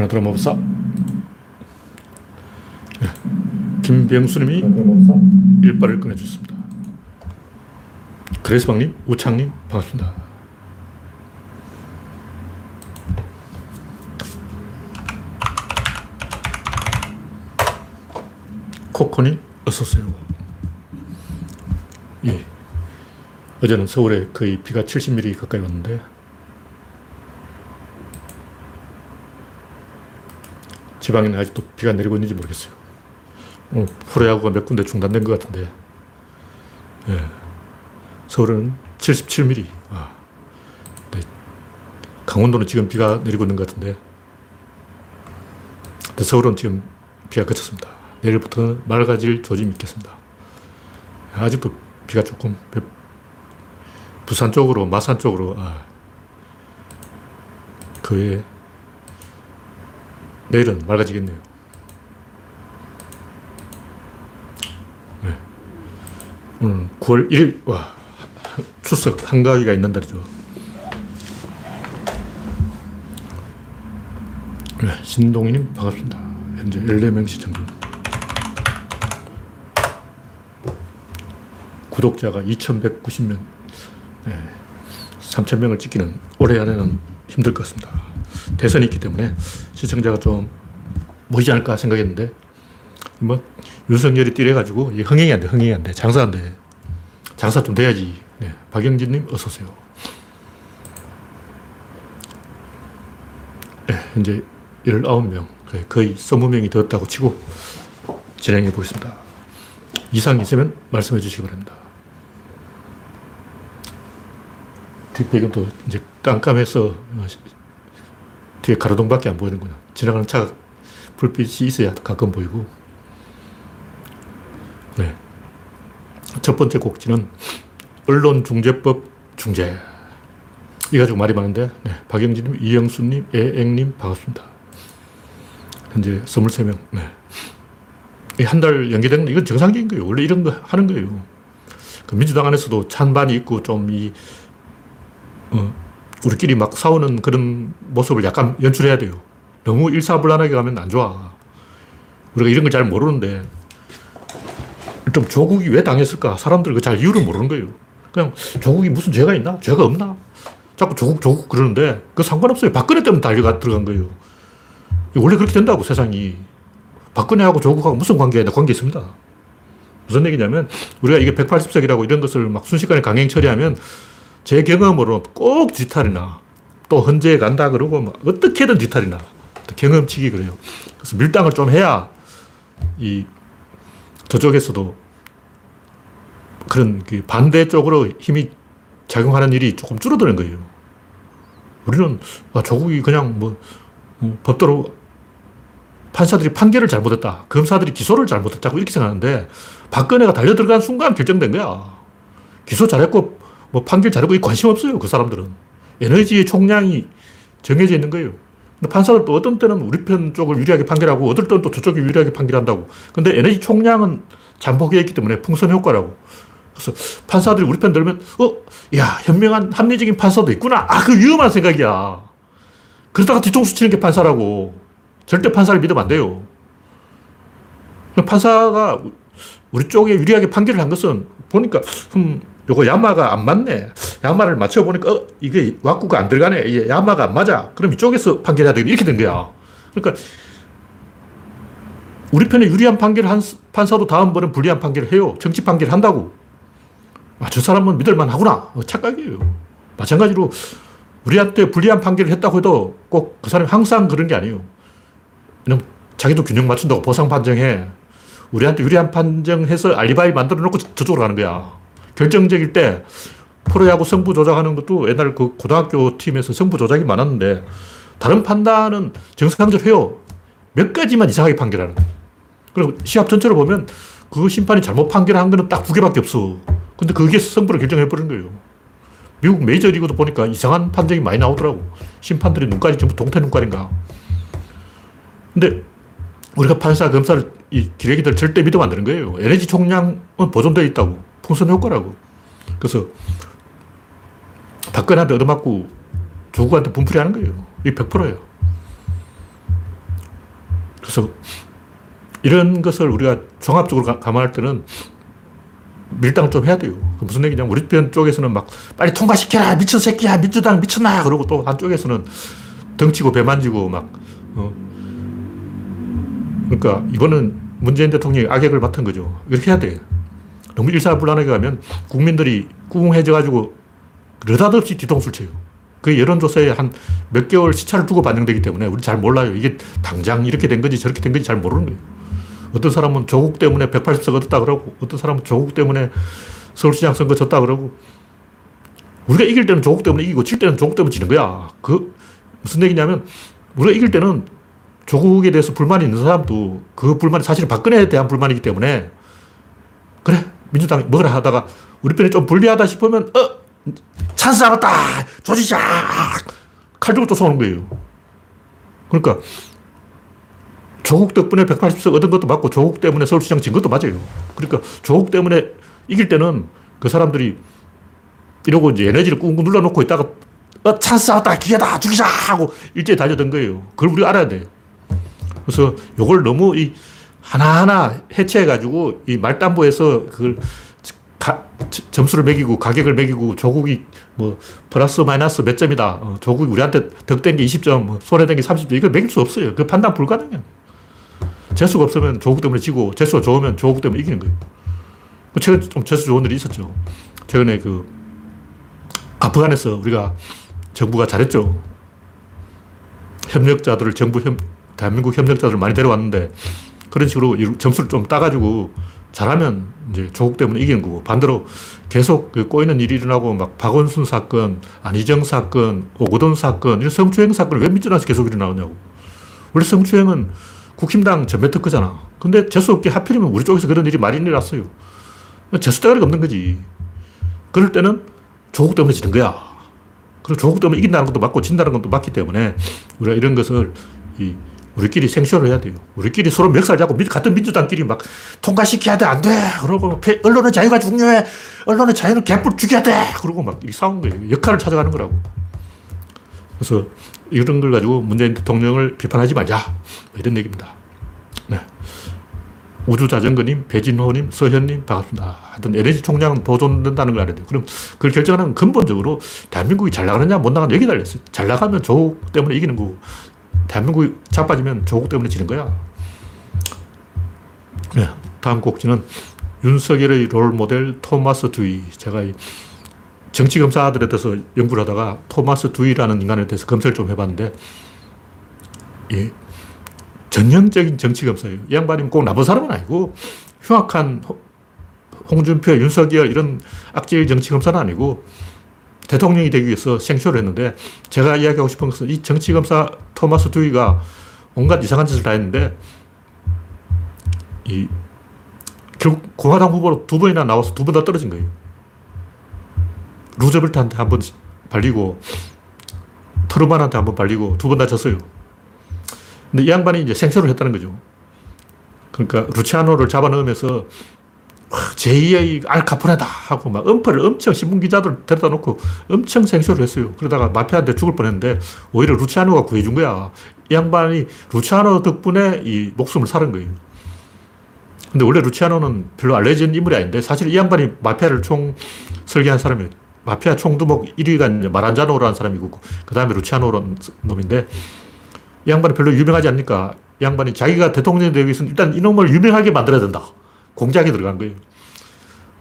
가나다라 마법사. 네. 김병수님이 일발을 꺼내주셨습니다. 그레스방님, 우창님, 반갑습니다. 코코님, 어서오세요. 예. 어제는 서울에 거의 비가 70mm 가까이 왔는데, 지방에는 아직도 비가 내리고 있는지 모르겠어요. 어, 프로야구가 몇 군데 중단된 것 같은데, 예. 서울은 77mm. 아. 네. 강원도는 지금 비가 내리고 있는 것 같은데, 근데 서울은 지금 비가 그쳤습니다. 내일부터 맑아질 조짐이 있겠습니다. 아직도 비가 조금 부산 쪽으로, 마산 쪽으로, 아, 그 외에 내일은 맑아지겠네요. 네. 오늘 9월 1일, 와, 추석 한가위가 있는 날이죠. 네, 신동희님 반갑습니다. 현재 14명 시청 중. 구독자가 2,190명. 네, 3,000명을 찍기는 올해 안에는 힘들 것 같습니다. 대선이 있기 때문에 시청자가 좀 모이지 않을까 생각했는데, 뭐, 윤석열이 뛰래가지고, 이 흥행이 안 돼, 흥행이 안 돼. 장사 안 돼. 장사 좀 돼야지. 네, 박영진님, 어서 오세요. 네, 현재 19명, 거의 20명이 되었다고 치고 진행해 보겠습니다. 이상 있으면 말씀해 주시기 바랍니다. 뒷배경도 이제 깜깜해서 뒤에 가로등밖에 안 보이는구나. 지나가는 차가 불빛이 있어야 가끔 보이고. 네. 첫 번째 곡지는 언론중재법 중재. 이 가지고 말이 많은데, 네. 박영진님, 이영수님, 애앵님, 반갑습니다. 현재 23명. 네. 한달 연기된 건 이건 정상적인 거예요. 원래 이런 거 하는 거예요. 그 민주당 안에서도 찬반이 있고 좀 이, 어, 우리끼리 막 싸우는 그런 모습을 약간 연출해야 돼요. 너무 일사불란하게 가면 안 좋아. 우리가 이런 걸 잘 모르는데, 좀 조국이 왜 당했을까? 사람들 그 잘 이유를 모르는 거예요. 그냥 조국이 무슨 죄가 있나? 죄가 없나? 자꾸 조국, 조국 그러는데, 그 상관없어요. 박근혜 때문에 달려가 들어간 거예요. 원래 그렇게 된다고, 세상이. 박근혜하고 조국하고 무슨 관계야? 관계 있습니다. 무슨 얘기냐면, 우리가 이게 180석이라고 이런 것을 막 순식간에 강행 처리하면, 제 경험으로 꼭 뒤탈이 나. 또 헌재에 간다 그러고, 막 어떻게든 뒤탈이 나. 경험치기 그래요. 그래서 밀당을 좀 해야, 이, 저쪽에서도 그런 그 반대쪽으로 힘이 작용하는 일이 조금 줄어드는 거예요. 우리는, 아, 조국이 그냥 뭐, 뭐 법대로 판사들이 판결을 잘못했다. 검사들이 기소를 잘못했다고 이렇게 생각하는데 박근혜가 달려들어간 순간 결정된 거야. 기소 잘했고 뭐 판결 잘했고 이 관심 없어요. 그 사람들은. 에너지의 총량이 정해져 있는 거예요. 근데 판사들도 어떤 때는 우리 편 쪽을 유리하게 판결하고 어떨 때는 또 저쪽이 유리하게 판결한다고. 근데 에너지 총량은 잠복해 있기 때문에 풍선 효과라고. 그래서 판사들이 우리 편 들면 어, 야, 현명한 합리적인 판사도 있구나. 아, 그 위험한 생각이야. 그러다가 뒤통수 치는 게 판사라고. 절대 판사를 믿으면 안 돼요. 판사가 우리 쪽에 유리하게 판결을 한 것은 보니까, 음, 요거 야마가 안 맞네. 야마를 맞춰보니까, 어, 이게 왁구가 안 들어가네. 이게 야마가 안 맞아. 그럼 이쪽에서 판결해야 되겠네. 이렇게 된 거야. 그러니까, 우리 편에 유리한 판결을 한 판사도 다음번엔 불리한 판결을 해요. 정치 판결을 한다고. 아, 저 사람은 믿을만 하구나. 어, 착각이에요. 마찬가지로 우리한테 불리한 판결을 했다고 해도 꼭 그 사람이 항상 그런 게 아니에요. 왜냐면 자기도 균형 맞춘다고 보상 판정해. 우리한테 유리한 판정해서 알리바이 만들어 놓고 저쪽으로 가는 거야. 결정적일 때 프로야구 승부 조작하는 것도 옛날 그 고등학교 팀에서 승부 조작이 많았는데 다른 판단은 정상적으로 해요. 몇 가지만 이상하게 판결하는. 그리고 시합 전체로 보면 그 심판이 잘못 판결한 거는 딱 두 개밖에 없어. 근데 그게 승부를 결정해버린 거예요. 미국 메이저리그도 보니까 이상한 판정이 많이 나오더라고. 심판들이 눈깔이 전부 동태 눈깔인가. 근데 우리가 판사, 검사를, 이 기레기들 절대 믿으면 안 되는 거예요. 에너지 총량은 보존되어 있다고. 풍선 효과라고. 그래서 박근혜한테 얻어맞고 조국한테 분풀이 하는 거예요. 이 100%예요. 그래서 이런 것을 우리가 종합적으로 가- 감안할 때는 밀당 좀 해야 돼요. 그 무슨 얘기냐면 우리 편 쪽에서는 막 빨리 통과시켜라 미친 새끼야 민주당 미쳤나 그러고 또 한쪽에서는 덩치고 배 만지고 막 어. 그러니까 이거는 문재인 대통령이 악역을 맡은 거죠. 이렇게 해야 돼. 너무 일사불란하게 가면 국민들이 꿍해져가지고 느닷없이 뒤통수를 쳐요. 그 여론조사에 한 몇 개월 시차를 두고 반영되기 때문에 우리 잘 몰라요. 이게 당장 이렇게 된 건지 저렇게 된 건지 잘 모르는 거예요. 어떤 사람은 조국 때문에 180석 얻었다 그러고 어떤 사람은 조국 때문에 서울시장 선거 졌다 그러고 우리가 이길 때는 조국 때문에 이기고 질 때는 조국 때문에 지는 거야. 그 무슨 얘기냐면 우리가 이길 때는 조국에 대해서 불만이 있는 사람도 그 불만이 사실은 박근혜에 대한 불만이기 때문에 그래 민주당이 먹으라 하다가 우리 편이 좀 불리하다 싶으면 어 찬스 알았다 조지자 칼 들고 또 쏘는 거예요. 그러니까 조국 덕분에 180석 얻은 것도 맞고 조국 때문에 서울시장 진 것도 맞아요. 그러니까 조국 때문에 이길 때는 그 사람들이 이러고 이제 에너지를 꾹꾹 눌러놓고 있다가 어, 찬스 왔다, 기회다, 죽이자! 하고 일제히 달려든 거예요. 그걸 우리가 알아야 돼요. 그래서 요걸 너무 이 하나하나 해체해가지고 이 말단부에서 그걸 가, 점수를 매기고 가격을 매기고 조국이 뭐 플러스 마이너스 몇 점이다. 어, 조국이 우리한테 득된 게 20점, 뭐 손해된 게 30점. 이걸 매길 수 없어요. 그 판단 불가능해요. 재수가 없으면 조국 때문에 지고 재수가 좋으면 조국 때문에 이기는 거예요. 그 최근 좀 재수 좋은 일이 있었죠. 최근에 그 아프간에서 우리가 정부가 잘했죠. 협력자들을 정부 협, 대한민국 협력자들을 많이 데려왔는데 그런 식으로 이 점수를 좀 따가지고 잘하면 이제 조국 때문에 이기는 거고 반대로 계속 그 꼬이는 일이 일어나고 막 박원순 사건, 안희정 사건, 오거돈 사건 이런 성추행 사건을 왜 민주당에서 계속 일어나느냐고. 원래 성추행은 국힘당 전매 특허잖아. 근데 재수없게 하필이면 우리 쪽에서 그런 일이 많이 일어났어요. 재수 대가리가 없는 거지. 그럴 때는 조국 때문에 지는 거야. 그리고 조국 때문에 이긴다는 것도 맞고 진다는 것도 맞기 때문에 우리가 이런 것을 이 우리끼리 생쇼를 해야 돼요. 우리끼리 서로 멱살 잡고 민- 같은 민주당끼리 막 통과시켜야 돼, 안 돼. 그러고 폐- 언론의 자유가 중요해. 언론의 자유는 개뿔 죽여야 돼. 그러고 막 싸운 거예요. 역할을 찾아가는 거라고. 그래서 이런 걸 가지고 문재인 대통령을 비판하지 말자. 뭐 이런 얘기입니다. 네. 우주자전거님, 배진호님, 서현님, 반갑습니다. 하여튼 에너지 총량은 보존된다는 걸 알아야 돼요. 그럼 그걸 결정하는 근본적으로 대한민국이 잘 나가느냐, 못 나가느냐 여기 달렸어요. 잘 나가면 조국 때문에 이기는 거고, 대한민국이 자빠지면 조국 때문에 지는 거야. 네. 다음 곡지는 윤석열의 롤 모델 토마스 두이. 제가 이 정치 검사들에 대해서 연구를 하다가 토마스 두이라는 인간에 대해서 검색을 좀 해봤는데, 예, 전형적인 정치 검사예요. 이 양반이 꼭 나쁜 사람은 아니고 흉악한 홍- 홍준표, 윤석열 이런 악질 정치 검사는 아니고 대통령이 되기 위해서 생쇼를 했는데 제가 이야기하고 싶은 것은 이 정치 검사 토마스 두이가 온갖 이상한 짓을 다 했는데 이 결국 공화당 후보로 두 번이나 나와서 두 번 다 떨어진 거예요. 루즈벨트한테 한 번 발리고 트루만한테 한 번 발리고 두 번 다 졌어요. 근데 이 양반이 이제 생쇼를 했다는 거죠. 그러니까 루치아노를 잡아넣으면서 제2의 알카포네다 하고 막 음파를 엄청 신문 기자들 데려다 놓고 엄청 생쇼를 했어요. 그러다가 마피아한테 죽을 뻔했는데 오히려 루치아노가 구해준 거야. 이 양반이 루치아노 덕분에 이 목숨을 살은 거예요. 근데 원래 루치아노는 별로 알려진 인물이 아닌데 사실 이 양반이 마피아를 총 설계한 사람이에요. 마피아 총두목 1위가 마란자노라는 사람이고 그 다음에 루치아노라는 놈인데 이 양반이 별로 유명하지 않으니까 이 양반이 자기가 대통령이 되기 위해서는 일단 이놈을 유명하게 만들어야 된다. 공작에 들어간 거예요.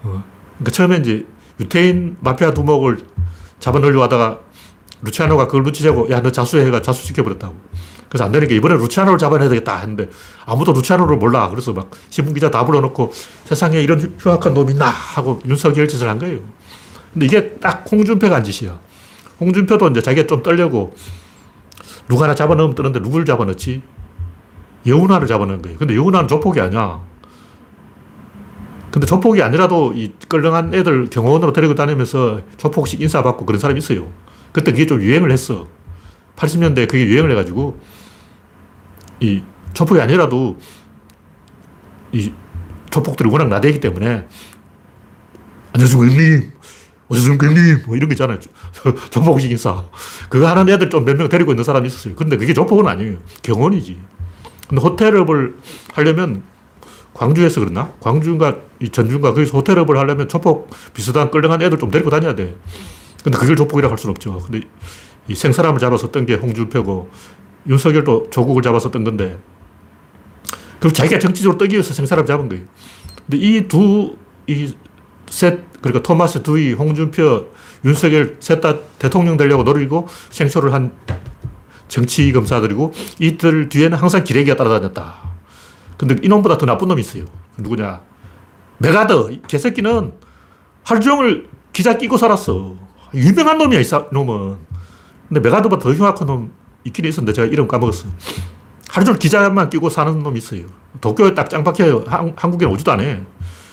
어. 그러니까 처음에 이제 유태인 마피아 두목을 잡아넣으려고 하다가 루치아노가 그걸 눈치채고 야, 너 자수해가 자수시켜버렸다고. 그래서 안 되니까 이번에 루치아노를 잡아내야 되겠다 했는데 아무도 루치아노를 몰라. 그래서 막 신문기자 다 불러놓고 세상에 이런 흉악한 놈이 있나 하고 윤석열 짓을 한 거예요. 근데 이게 딱 홍준표가 한 짓이야. 홍준표도 이제 자기가 좀 떨려고 누가 하나 잡아넣으면 뜨는데 누굴 잡아넣지? 여운아를 잡아넣은 거예요. 근데 여운아는 조폭이 아니야. 근데 조폭이 아니라도 이 끌렁한 애들 경호원으로 데리고 다니면서 조폭식 인사받고 그런 사람이 있어요. 그때 그게 좀 유행을 했어. 80년대에 그게 유행을 해가지고 이 조폭이 아니라도 이 조폭들이 워낙 나대기 때문에 안녕하세요, 형님. 어서습니까, 형님. 뭐 이런 거 있잖아요. 조폭식 인사. 그거 하는 애들 좀 몇 명 데리고 있는 사람이 있었어요. 근데 그게 조폭은 아니에요. 경원이지. 근데 호텔업을 하려면 광주에서 그러나? 광주인가 이 전주인가 거기서 호텔업을 하려면 조폭 비슷한 끌렁한 애들 좀 데리고 다녀야 돼. 근데 그걸 조폭이라고 할 수는 없죠. 근데 이 생사람을 잡았었던 게 홍준표고 윤석열도 조국을 잡았었던 건데 그럼 자기가 정치적으로 떡이 위해서 생사람 잡은 거예요. 근데 이 두, 이 셋, 그러니까 토마스 두이, 홍준표, 윤석열 셋 다 대통령 되려고 노리고 생쇼를 한 정치 검사들이고 이들 뒤에는 항상 기레기가 따라다녔다. 근데 이놈보다 더 나쁜 놈이 있어요. 누구냐? 메가더. 이 개새끼는 하루 종일 기자 끼고 살았어. 유명한 놈이야, 이 놈은. 근데 메가더보다 더 흉악한 놈 있긴 있었는데 제가 이름 까먹었어. 하루 종일 기자만 끼고 사는 놈이 있어요. 도쿄에 딱 짱 박혀요. 한, 한국에 오지도 않아.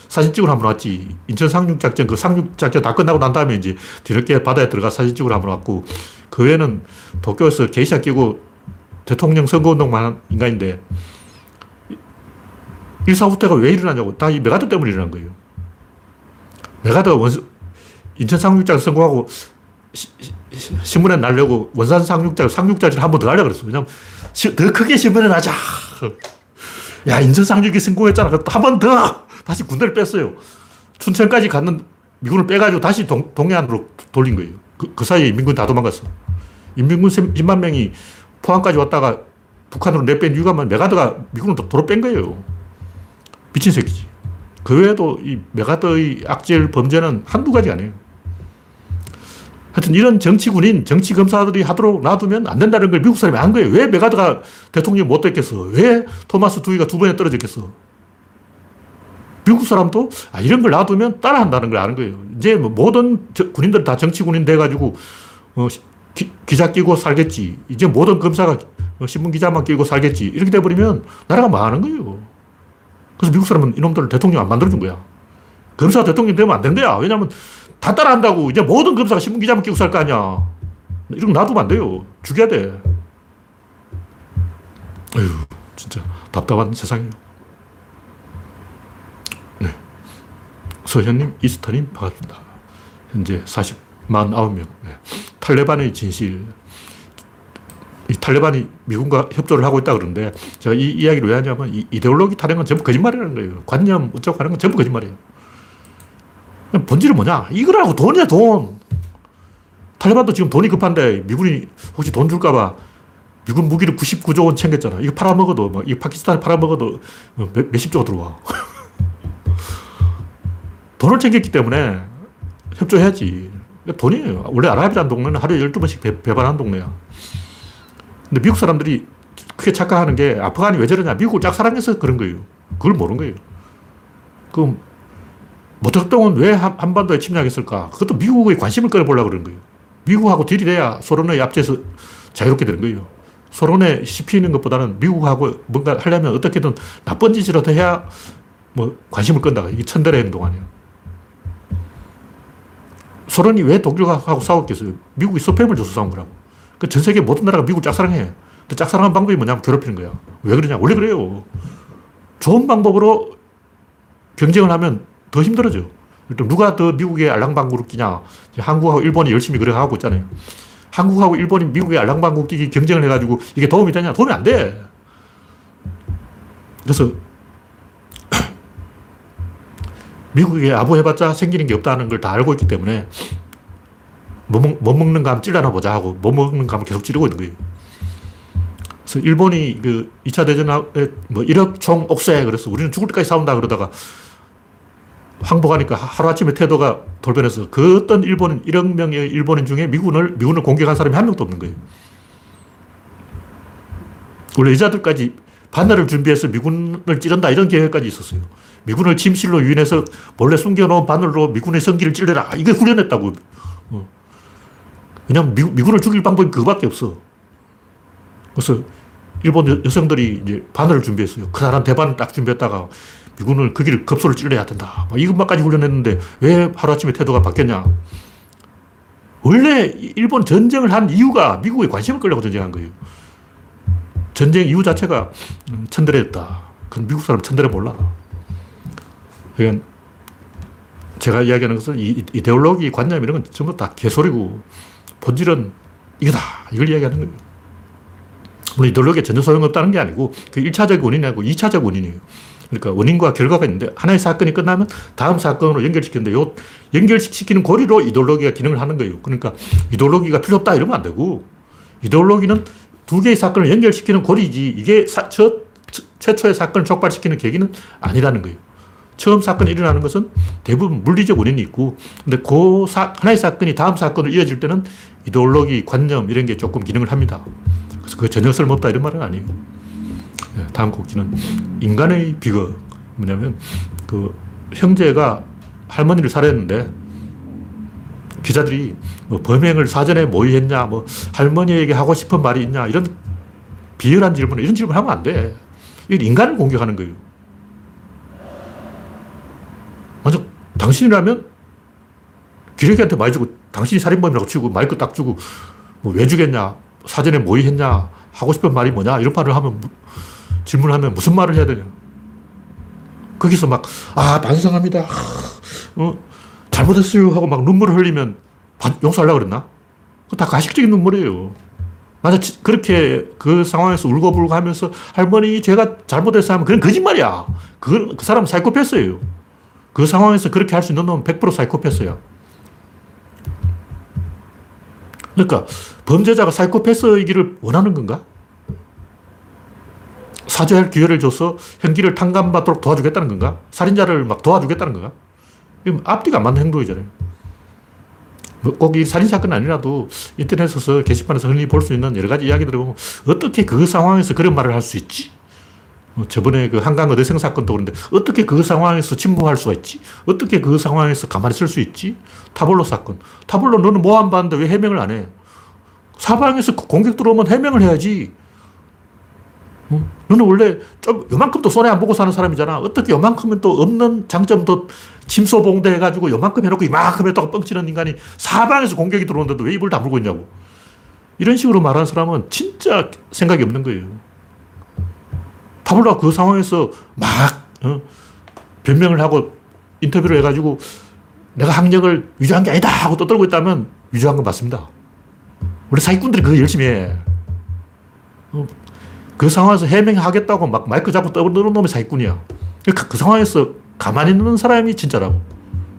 사진 찍으러 한번 왔지. 인천 상륙작전, 그 상륙작전 다 끝나고 난 다음에 이제 뒤늦게 바다에 들어가 사진 찍으러 한번 왔고, 그 외에는 도쿄에서 게이샤 끼고 대통령 선거운동만 한 인간인데, 일사후퇴가 왜 일어나냐고. 다 이 메가더 때문에 일어난 거예요. 메가더 원 인천 상륙작전 성공하고 시, 시, 신문에 날려고 원산 상륙작, 상륙작을 한 번 더 하려고 그랬어. 왜냐면 더 크게 신문에 나자. 야, 인천 상륙이 성공했잖아. 한 번 더! 다시 군대를 뺐어요. 춘천까지 갔는 미군을 빼가지고 다시 동, 동해안으로 돌린 거예요. 그, 그 사이에 인민군 다 도망갔어. 인민군 10만 명이 포항까지 왔다가 북한으로 내뺀 이유가 뭐 메가더가 미군을 도로 뺀 거예요. 미친 새끼지. 그 외에도 이 메가더의 악질 범죄는 한두 가지 아니에요. 하여튼 이런 정치군인, 정치검사들이 하도록 놔두면 안 된다는 걸 미국 사람이 한 거예요. 왜 메가더가 대통령이 못 됐겠어? 왜 토마스 두이가 두 번에 떨어졌겠어? 미국 사람도 아, 이런 걸 놔두면 따라 한다는 걸 아는 거예요. 이제 뭐 모든 군인들 다 정치군인 돼가지고 어, 기, 기자 끼고 살겠지. 이제 모든 검사가 어, 신문 기자만 끼고 살겠지. 이렇게 돼버리면 나라가 망하는 거예요. 그래서 미국 사람은 이놈들을 대통령 안 만들어준 거야. 검사 대통령 되면 안 된대야. 왜냐면 다 따라한다고. 이제 모든 검사가 신문 기자만 끼고 살 거 아니야. 이런 거 놔두면 안 돼요. 죽여야 돼. 어휴, 진짜 답답한 세상이에요. 네. 서현님, 이스타님, 반갑습니다. 현재 40, 49명. 네. 탈레반의 진실. 이 탈레반이 미군과 협조를 하고 있다 그러는데 제가 이 이야기를 왜 하냐면 이 이데올로기 타령은 전부 거짓말이라는 거예요. 관념 어쩌고 하는 건 전부 거짓말이에요. 본질은 뭐냐? 이거라고 돈이야, 돈. 탈레반도 지금 돈이 급한데 미군이 혹시 돈 줄까봐 미군 무기를 99조 원 챙겼잖아. 이거 팔아먹어도, 뭐, 이 파키스탄 팔아먹어도 몇, 몇십조가 들어와. 돈을 챙겼기 때문에 협조해야지. 돈이에요. 원래 아랍이라는 동네는 하루에 12번씩 배, 배반하는 동네야. 근데 미국 사람들이 크게 착각하는 게 아프간이 왜 저러냐. 미국을 짝사랑해서 그런 거예요. 그걸 모르는 거예요. 그럼 모택동은 왜 한반도에 침략했을까? 그것도 미국의 관심을 끌어보려고 그런 거예요. 미국하고 딜이 돼야 소련의 압제에서 자유롭게 되는 거예요. 소련에 씹히는 것보다는 미국하고 뭔가 하려면 어떻게든 나쁜 짓이라도 해야 뭐 관심을 끈다. 이게 천대의 행동 아니에요. 소련이 왜 독일하고 싸웠겠어요? 미국이 스팸을 줘서 싸운 거라고. 그 전 세계 모든 나라가 미국 짝사랑해. 근데 짝사랑한 방법이 뭐냐면 괴롭히는 거야. 왜 그러냐? 원래 그래요. 좋은 방법으로 경쟁을 하면 더 힘들어져. 일단 누가 더 미국의 알랑방구를 끼냐. 한국하고 일본이 열심히 그래 하고 있잖아요. 한국하고 일본이 미국의 알랑방구 끼기 경쟁을 해가지고 이게 도움이 되냐? 도움이 안 돼. 그래서 미국에 아부해봤자 생기는 게 없다는 걸 다 알고 있기 때문에 뭐, 먹, 뭐 먹는 가 한번 찔러나 보자 하고 뭐 먹는 가 한번 계속 찌르고 있는 거예요. 그래서 일본이 그 2차 대전에 뭐 1억 총 옥새 그래서 우리는 죽을 때까지 싸운다 그러다가 항복하니까 하루아침에 태도가 돌변해서 그 어떤 일본인, 1억 명의 일본인 중에 미군을, 미군을 공격한 사람이 한 명도 없는 거예요. 원래 여자들까지 바늘을 준비해서 미군을 찌른다 이런 계획까지 있었어요. 미군을 침실로 유인해서 몰래 숨겨놓은 바늘로 미군의 성기를 찔러라. 이게 훈련했다고. 어. 왜냐면 미, 미군을 죽일 방법이 그거밖에 없어. 그래서 일본 여성들이 이제 바늘을 준비했어요. 그사람 대바늘 딱 준비했다가 미군을 그 길을 급소를 찔러야 된다. 이것만까지 훈련했는데 왜 하루아침에 태도가 바뀌었냐. 원래 일본 전쟁을 한 이유가 미국에 관심을 끌려고 전쟁한 거예요. 전쟁 이유 자체가 천대례였다. 그건 미국 사람 천대례 몰라. 그러 제가 이야기하는 것은 이, 이데올로기, 관념 이런 건 전부 다 개소리고 본질은 이거다. 이걸 이야기하는 거예요. 물론 이데올로기가 전혀 소용없다는 게 아니고 그 1차적 원인이 아니고 2차적 원인이에요. 그러니까 원인과 결과가 있는데 하나의 사건이 끝나면 다음 사건으로 연결시키는데 요 연결시키는 고리로 이데올로기가 기능을 하는 거예요. 그러니까 이데올로기가 필요 없다 이러면 안 되고 이데올로기는 두 개의 사건을 연결시키는 고리지 이게 사, 첫, 최초의 사건을 촉발시키는 계기는 아니라는 거예요. 처음 사건이 일어나는 것은 대부분 물리적 원인이 있고, 근데 그 사, 하나의 사건이 다음 사건으로 이어질 때는 이데올로기, 관념 이런 게 조금 기능을 합니다. 그래서 그 전혀 쓸모없다 이런 말은 아니에요. 네, 다음 곡지는 인간의 비극. 뭐냐면 그 형제가 할머니를 살해했는데 기자들이 뭐 범행을 사전에 모의했냐, 뭐 할머니에게 하고 싶은 말이 있냐 이런 비열한 질문, 이런 질문 하면 안 돼. 이건 인간을 공격하는 거예요. 먼저 당신이라면 기레기한테 많이 주고 당신이 살인범이라고 치고 마이크 딱 주고 뭐왜 주겠냐, 사전에 모의했냐, 하고 싶은 말이 뭐냐 이런 말을 하면 질문하면 무슨 말을 해야 되냐. 거기서 막, 아, 반성합니다. 아, 어, 잘못했어요. 하고 막 눈물을 흘리면 용서하려고 그랬나? 그거 다 가식적인 눈물이에요. 나는 그렇게 그 상황에서 울고불고 하면서 할머니 제가 잘못했어 하면 그건 거짓말이야. 그, 그 사람은 사이코패스예요. 그 상황에서 그렇게 할 수 있는 놈은 100% 사이코패스야. 그러니까 범죄자가 사이코패스이기를 원하는 건가? 사죄할 기회를 줘서 형기를 탕감받도록 도와주겠다는 건가? 살인자를 막 도와주겠다는 건가? 이건 앞뒤가 안 맞는 행동이잖아요. 뭐 꼭이 살인사건 아니라도 인터넷에서 게시판에서 흔히 볼 수 있는 여러 가지 이야기들을 보면 어떻게 그 상황에서 그런 말을 할 수 있지? 뭐 저번에 그 한강 어대생 사건도 그런데 어떻게 그 상황에서 침묵할 수가 있지? 어떻게 그 상황에서 가만히 있을 수 있지? 타블로 사건. 타블로 너는 뭐안 봤는데 왜 해명을 안 해? 사방에서 공격 들어오면 해명을 해야지. 어? 너는 원래 좀 요만큼도 손해 안 보고 사는 사람이잖아. 어떻게 요만큼은 또 없는 장점도 침소봉대 해가지고 요만큼 해놓고 이만큼 했다고 뻥치는 인간이 사방에서 공격이 들어오는데도 왜 입을 다물고 있냐고. 이런 식으로 말하는 사람은 진짜 생각이 없는 거예요. 타블로가 그 상황에서 막 어? 변명을 하고 인터뷰를 해가지고 내가 학력을 위조한 게 아니다 하고 떠들고 있다면 위조한 건 맞습니다. 우리 사기꾼들이 그거 열심히 해. 어? 그 상황에서 해명하겠다고 막 마이크 잡고 떠드는 놈이 사기꾼이야. 그러니까 그 상황에서 가만히 있는 사람이 진짜라고.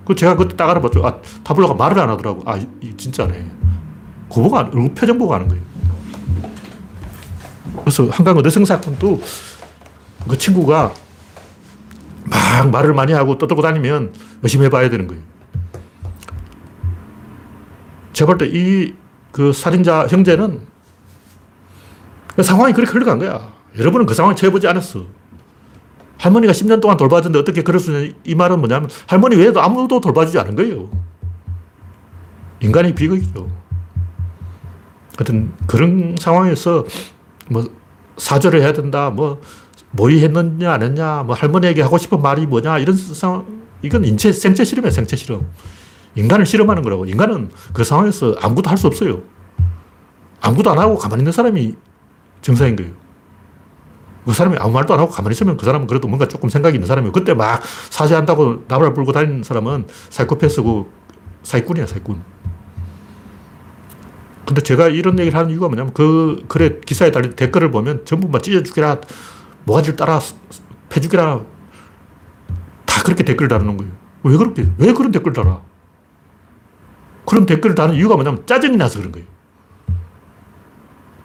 그 제가 그때 딱 알아봤죠. 아, 타블로가 말을 안 하더라고. 아, 이 진짜네. 그거 보고, 얼굴 표정 보고 하는 거예요. 그래서 한강 어대성 사건도 그 친구가 막 말을 많이 하고 떠들고 다니면 의심해 봐야 되는 거예요. 제가 볼 때 이 그 살인자 형제는 그 상황이 그렇게 흘러간 거야. 여러분은 그 상황에 처해보지 않았어. 할머니가 10년 동안 돌봐줬는데 어떻게 그럴 수 있냐. 이 말은 뭐냐면 할머니 외에도 아무도 돌봐주지 않은 거예요. 인간의 비극이죠. 하여튼 그런 상황에서 뭐 사죄를 해야 된다, 뭐 모의했느냐 안 했냐, 뭐 할머니에게 하고 싶은 말이 뭐냐 이런 상황, 이건 인체, 생체 실험이야, 생체 실험. 인간을 실험하는 거라고. 인간은 그 상황에서 아무것도 할 수 없어요. 아무것도 안 하고 가만히 있는 사람이 정상인 거예요. 그 사람이 아무 말도 안 하고 가만히 있으면 그 사람은 그래도 뭔가 조금 생각이 있는 사람이에요. 그때 막 사죄한다고 나발 불고 다니는 사람은 사이코패스고 사기꾼이야, 사기꾼. 근데 제가 이런 얘기를 하는 이유가 뭐냐면 그 글에 기사에 달린 댓글을 보면 전부 막 찢어 죽여라, 모가지를 따라 패 죽여라. 다 그렇게 댓글을 다루는 거예요. 왜 그렇게, 왜 그런 댓글을 달아? 그런 댓글을 다는 이유가 뭐냐면 짜증이 나서 그런 거예요.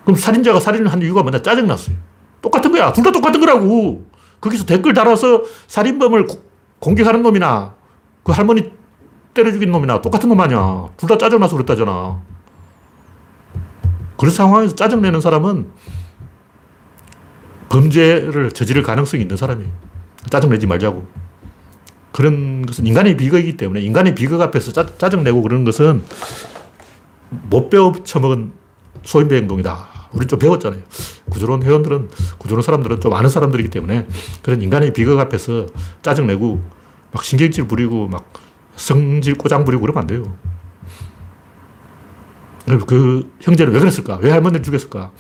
그럼 살인자가 살인을 한 이유가 뭐냐? 짜증났어요. 똑같은 거야. 둘 다 똑같은 거라고. 거기서 댓글 달아서 살인범을 공격하는 놈이나 그 할머니 때려 죽인 놈이나 똑같은 놈 아니야. 둘 다 짜증나서 그랬다잖아. 그런 상황에서 짜증내는 사람은 범죄를 저지를 가능성이 있는 사람이에요. 짜증내지 말자고. 그런 것은 인간의 비극이기 때문에 인간의 비극 앞에서 짜, 짜증내고 그러는 것은 못 배워 처먹은 소인배 행동이다. 우리 좀 배웠잖아요. 구조론 회원들은, 구조론 사람들은 좀 아는 사람들이기 때문에 그런 인간의 비극 앞에서 짜증내고 막 신경질 부리고 막 성질 꼬장 부리고 그러면 안 돼요. 그 형제는 왜 그랬을까? 왜 할머니를 죽였을까?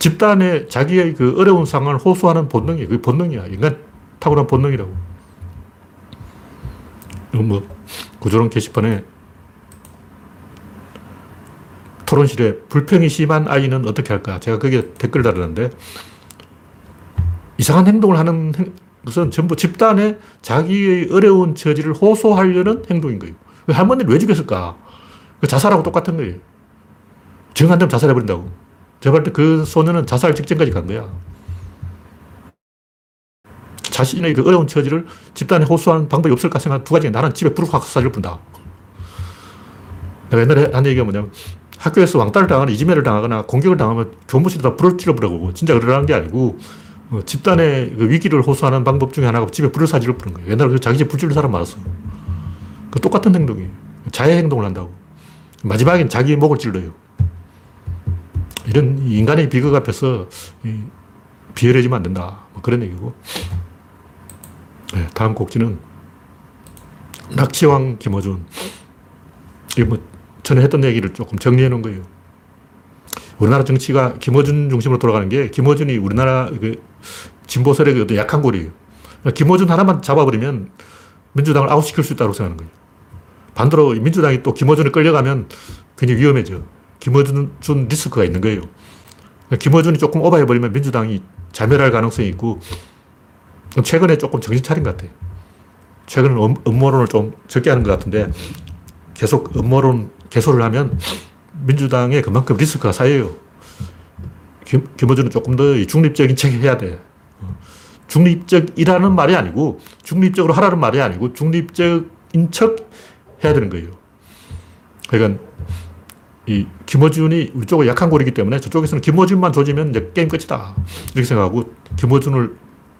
집단의 자기의 그 어려운 상황을 호소하는 본능이에요. 그게 본능이야. 인간 탁월한 본능이라고. 뭐, 구조론 게시판에 토론실에 불평이 심한 아이는 어떻게 할까? 제가 거기에 댓글 달았는데 이상한 행동을 하는 행- 것은 전부 집단의 자기의 어려운 처지를 호소하려는 행동인 거예요. 그 할머니를 왜 죽였을까? 그 자살하고 똑같은 거예요. 정안 되면 자살해버린다고. 제가 볼 때 그 소년은 자살 직전까지 간 거야. 자신의 그 어려운 처지를 집단에 호소하는 방법이 없을까 생각 두 가지. 나는 집에 불을 확 쏴줄 뿐다. 내가 옛날에 한 얘기가 뭐냐면 학교에서 왕따를 당하거나 이지매를 당하거나 공격을 당하면 교무실에다 불을 질러버리고 진짜 그러라는 게 아니고 어, 집단의 그 위기를 호소하는 방법 중에 하나가 집에 불을 사지를 뿌는 거예요. 옛날에 자기 집 불질러 사람 많았어. 그 똑같은 행동이에요. 자해 행동을 한다고. 마지막엔 자기 목을 찔러요. 이런 인간의 비극 앞에서 이, 비열해지면 안 된다. 뭐 그런 얘기고. 네, 다음 곡지는 낙치왕 김어준. 뭐 전에 했던 얘기를 조금 정리해 놓은 거예요. 우리나라 정치가 김어준 중심으로 돌아가는 게 김어준이 우리나라 그 진보 세력의 어떤 약한 골이에요. 그러니까 김어준 하나만 잡아버리면 민주당을 아웃시킬 수 있다고 생각하는 거예요. 반대로 민주당이 또 김어준을 끌려가면 굉장히 위험해져. 김어준 준 리스크가 있는 거예요. 김어준이 조금 오버해버리면 민주당이 자멸할 가능성이 있고 최근에 조금 정신 차린 것 같아요. 최근에 음, 음모론을 좀 적게 하는 것 같은데 계속 음모론 개소를 하면 민주당에 그만큼 리스크가 쌓여요. 김, 김어준은 조금 더 중립적인 책 해야 돼. 어. 중립적이라는 말이 아니고 중립적으로 하라는 말이 아니고 중립적인 척 해야 되는 거예요. 그러니까 이 김어준이 우리 쪽은 약한 골이기 때문에 저쪽에서는 김어준만 조지면 이제 게임 끝이다. 이렇게 생각하고 김어준을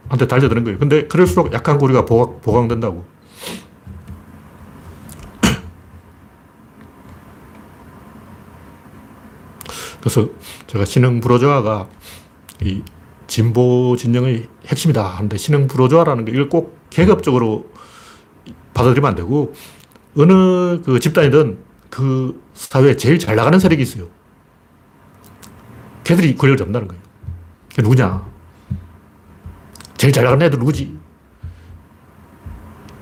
한테 달려드는 거예요. 근데 그럴수록 약한 고리가 보강, 보강된다고. 그래서 제가 신흥 불호조화가 이 진보 진영의 핵심이다 하는데 신흥 불호조화라는 게 이걸 꼭 계급적으로 받아들이면 안 되고 어느 그 집단이든 그 사회에 제일 잘 나가는 세력이 있어요. 걔들이 권력을 잡는다는 거예요. 그게 누구냐? 제일 잘 나가는 애들 누구지?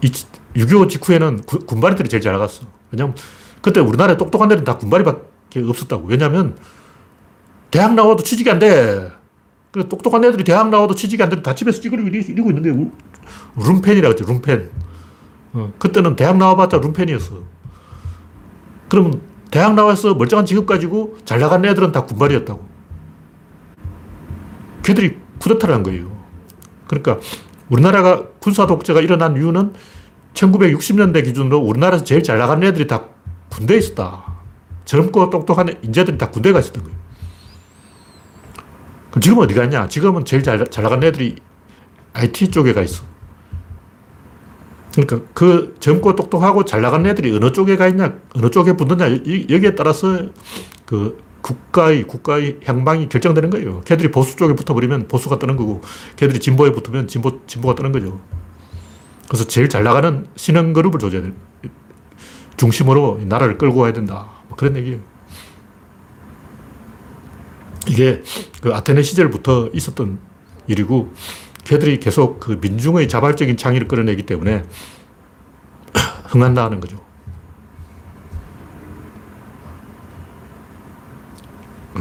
이 6.25 직후에는 구, 군바리들이 제일 잘 나갔어. 왜냐면 그때 우리나라에 똑똑한 애들은 다 군바리밖에 없었다고. 왜냐면 대학 나와도 취직이 안 돼. 그 똑똑한 애들이 대학 나와도 취직이 안 돼. 다 집에서 찌그리고 이러고 있는데 룸펜이라고 했지, 룸펜. 어, 그때는 대학 나와봤자 룸펜이었어. 그러면 대학 나와서 멀쩡한 직업 가지고 잘 나간 애들은 다 군발이었다고. 걔들이 쿠데타를 한 거예요. 그러니까 우리나라가 군사 독재가 일어난 이유는 1960년대 기준으로 우리나라에서 제일 잘 나가는 애들이 다 군대에 있었다. 젊고 똑똑한 인재들이 다 군대에 가 있었던 거예요. 그럼 지금 어디 갔냐? 지금은 제일 잘, 잘 나가는 애들이 IT 쪽에 가 있어. 그러니까 그 젊고 똑똑하고 잘 나가는 애들이 어느 쪽에 가 있냐, 어느 쪽에 붙느냐, 여기에 따라서 그 국가의, 국가의 향방이 결정되는 거예요. 걔들이 보수 쪽에 붙어버리면 보수가 뜨는 거고, 걔들이 진보에 붙으면 진보, 진보가 뜨는 거죠. 그래서 제일 잘 나가는 신흥 그룹을 조져야 돼. 중심으로 나라를 끌고 가야 된다. 뭐 그런 얘기예요. 이게 그 아테네 시절부터 있었던 일이고, 걔들이 계속 그 민중의 자발적인 창의를 끌어내기 때문에 흥한다는 거죠.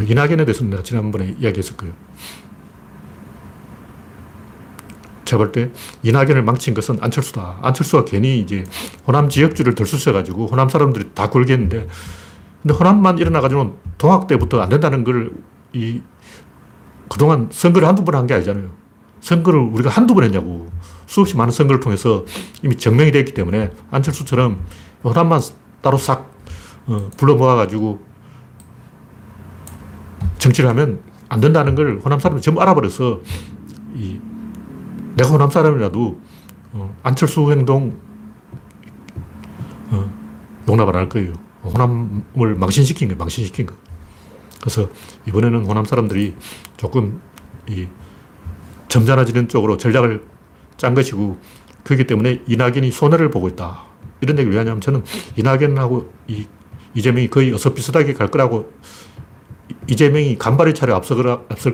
이낙연에 대해서는 내가 지난번에 이야기했을 거예요. 제가 볼 때 이낙연을 망친 것은 안철수다. 안철수가 괜히 이제 호남 지역주를 들쑤셔가지고 호남 사람들이 다 굴겠는데 근데 호남만 일어나가지고는 동학 때부터 안 된다는 걸 이 그동안 선거를 한두 번 한 게 아니잖아요. 선거를 우리가 한두 번 했냐고. 수없이 많은 선거를 통해서 이미 증명이 됐기 때문에 안철수처럼 호남만 따로 싹 어, 불러 모아가지고 정치를 하면 안 된다는 걸 호남 사람들이 전부 알아버려서 이 내가 호남 사람이라도 어, 안철수 행동 어, 용납 안 할 거예요. 호남을 망신시킨 거예요. 망신시킨 거. 그래서 이번에는 호남 사람들이 조금 이 점잖아지는 쪽으로 전략을 짠 것이고 그렇기 때문에 이낙연이 손해를 보고 있다. 이런 얘기를 왜 하냐면 저는 이낙연하고 이 이재명이 거의 어서비슷하게 갈 거라고 이재명이 간발의 차례 앞설,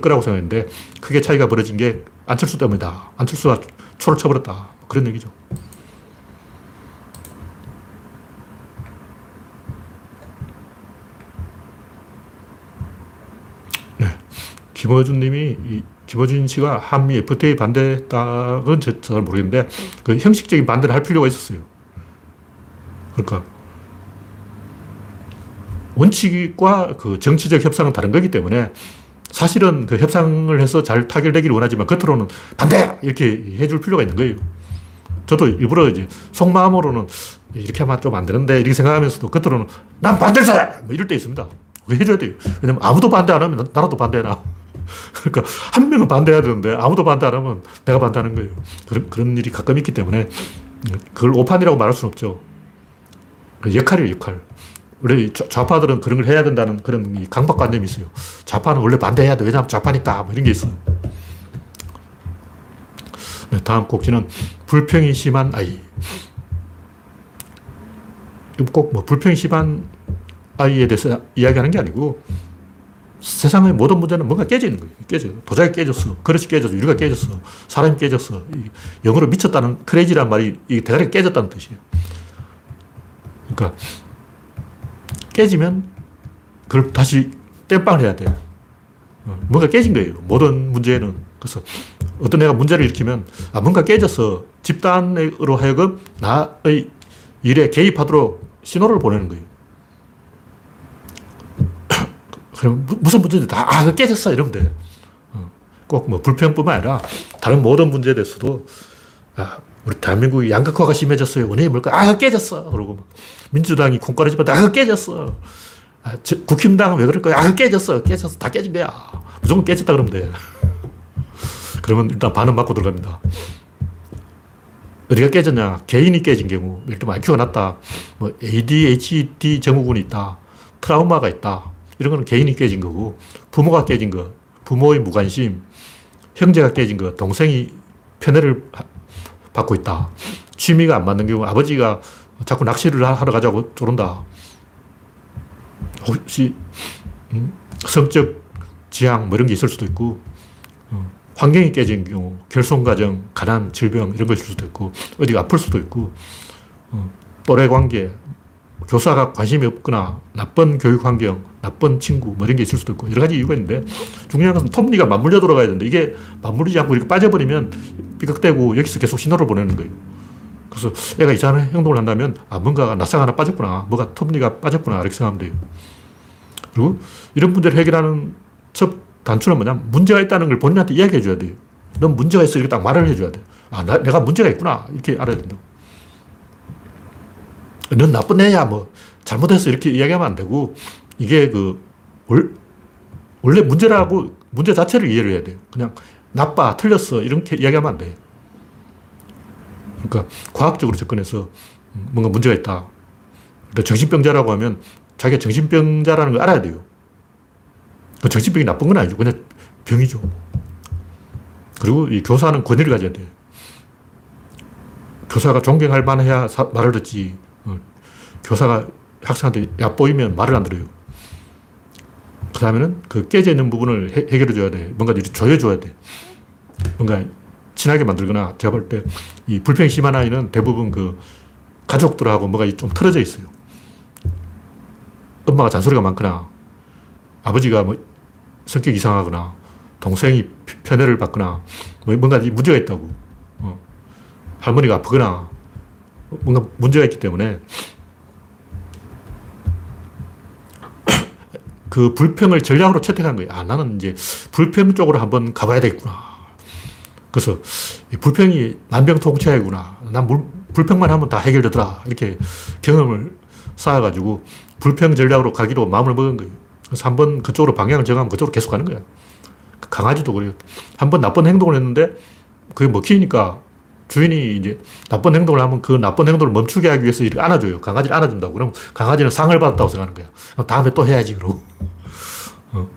거라고 생각했는데 크게 차이가 벌어진 게 안철수 때문이다. 안철수가 초를 쳐버렸다. 그런 얘기죠. 김어준 님이, 이 김어준 씨가 한미 FTA 반대했다는 잘 모르겠는데, 그 형식적인 반대를 할 필요가 있었어요. 그러니까, 원칙과 그 정치적 협상은 다른 거기 때문에, 사실은 그 협상을 해서 잘 타결되기를 원하지만 겉으로는 반대! 이렇게 해줄 필요가 있는 거예요. 저도 일부러 이제 속마음으로는 이렇게 하면 좀 안 되는데 이렇게 생각하면서도 겉으로는 난 반대사! 뭐 이럴 때 있습니다. 왜 해줘야 돼요? 왜냐면 아무도 반대 안 하면 나라도 반대해라. 그러니까 한 명은 반대해야 되는데 아무도 반대 안 하면 내가 반대하는 거예요. 그런, 그런 일이 가끔 있기 때문에 그걸 오판이라고 말할 수는 없죠. 그 역할이에요, 역할. 원래 좌파들은 그런 걸 해야 된다는 그런 강박관념이 있어요. 좌파는 원래 반대해야 돼. 왜냐하면 좌파니까. 뭐 이런 게 있어요. 네, 다음 꼭지는 불평이 심한 아이. 꼭 뭐 불평이 심한 아이에 대해서 이야기하는 게 아니고 세상의 모든 문제는 뭔가 깨지는 거예요. 깨져. 도자기 깨졌어. 그릇이 깨졌어. 유리가 깨졌어. 사람이 깨졌어. 영어로 미쳤다는 크레이지란 말이 이 대가리가 깨졌다는 뜻이에요. 그러니까 깨지면 그걸 다시 땜빵을 해야 돼요. 어, 뭔가 깨진 거예요. 모든 문제는. 그래서 어떤 애가 문제를 일으키면 아, 뭔가 깨졌어. 집단으로 하여금 나의 일에 개입하도록 신호를 보내는 거예요. 그럼 무슨 문제든 다, 아, 깨졌어. 이러면 돼. 어, 꼭뭐 불평뿐만 아니라 다른 모든 문제에 대해서도 아, 우리 대한민국이 양극화가 심해졌어요. 원인이 뭘까? 아, 깨졌어. 그러고 민주당이 콩가루 집었 아, 깨졌어. 아, 저, 국힘당은 왜 그럴까요? 아, 깨졌어. 깨졌어. 다 깨진 거야. 무조건 깨졌다 그러면 돼. 그러면 일단 반은 맞고 들어갑니다. 어디가 깨졌냐? 개인이 깨진 경우, 예를 IQ가 낮다, 뭐 ADHD 증후군이 있다, 트라우마가 있다, 이런 거는 개인이 깨진 거고, 부모가 깨진 거, 부모의 무관심, 형제가 깨진 거, 동생이 편애를 받고 있다. 취미가 안 맞는 경우, 아버지가 자꾸 낚시를 하러 가자고 조른다. 혹시, 음, 성적 지향 뭐 이런 게 있을 수도 있고, 어, 환경이 깨진 경우, 결손가정, 가난, 질병 이런 거 있을 수도 있고, 어디가 아플 수도 있고, 어, 또래 관계, 교사가 관심이 없거나, 나쁜 교육 환경, 나쁜 친구, 뭐 이런 게 있을 수도 있고, 여러 가지 이유가 있는데, 중요한 것은 톱니가 맞물려 돌아가야 되는데, 이게 맞물리지 않고 이렇게 빠져버리면 삐걱대고 여기서 계속 신호를 보내는 거예요. 그래서 애가 이상한 행동을 한다면, 아, 뭔가가 낯상 하나 빠졌구나. 뭐가 톱니가 빠졌구나. 이렇게 생각하면 돼요. 그리고 이런 문제를 해결하는 첫 단추는 뭐냐 문제가 있다는 걸 본인한테 이야기해 줘야 돼요. 넌 문제가 있어. 이렇게 딱 말을 해 줘야 돼. 아, 나, 내가 문제가 있구나. 이렇게 알아야 된다. 넌 나쁜 애야. 뭐, 잘못했어. 이렇게 이야기하면 안 되고, 이게 그, 월, 원래 문제라고 문제 자체를 이해를 해야 돼요. 그냥 나빠, 틀렸어. 이렇게 이야기하면 안 돼. 그러니까 과학적으로 접근해서 뭔가 문제가 있다. 그러니까 정신병자라고 하면 자기가 정신병자라는 걸 알아야 돼요. 그 정신병이 나쁜 건 아니죠. 그냥 병이죠. 그리고 이 교사는 권위를 가져야 돼요. 교사가 존경할 만해야 사, 말을 듣지. 어, 교사가 학생한테 얕보이면 말을 안 들어요. 그 다음에는 그 깨져 있는 부분을 해, 결해 줘야 돼. 뭔가 조여줘야 돼. 뭔가 친하게 만들거나 제가 볼 때 이 불평이 심한 아이는 대부분 그 가족들하고 뭐가 좀 틀어져 있어요. 엄마가 잔소리가 많거나 아버지가 뭐 성격이 이상하거나 동생이 편애를 받거나 뭐 뭔가 문제가 있다고. 어. 할머니가 아프거나 뭔가 문제가 있기 때문에 그 불평을 전략으로 채택한 거예요. 아, 나는 이제 불평 쪽으로 한번 가봐야 되겠구나. 그래서 불평이 만병통치약이구나. 난 물, 불평만 하면 다 해결되더라. 이렇게 경험을 쌓아가지고 불평 전략으로 가기로 마음을 먹은 거예요. 그래서 한번 그쪽으로 방향을 정하면 그쪽으로 계속 가는 거야. 강아지도 그래요. 한 번 나쁜 행동을 했는데 그게 먹히니까 주인이 이제 나쁜 행동을 하면 그 나쁜 행동을 멈추게 하기 위해서 이렇게 안아줘요. 강아지를 안아준다고. 그럼 강아지는 상을 받았다고 생각하는 거야. 다음에 또 해야지, 그러고. 어.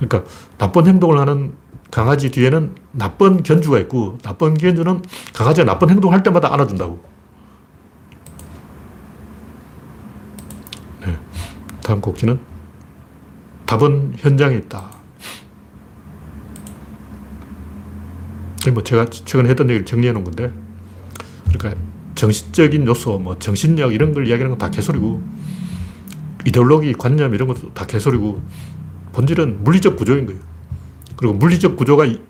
그러니까 나쁜 행동을 하는 강아지 뒤에는 나쁜 견주가 있고 나쁜 견주는 강아지가 나쁜 행동을 할 때마다 안아준다고. 네. 다음 곡지는 답은 현장에 있다. 뭐 제가 최근에 했던 얘기를 정리해 놓은 건데, 그러니까 정신적인 요소, 뭐 정신력 이런 걸 이야기하는 건 다 개소리고, 이데올로기, 관념 이런 것도 다 개소리고, 본질은 물리적 구조인 거예요. 그리고 물리적 구조가 이-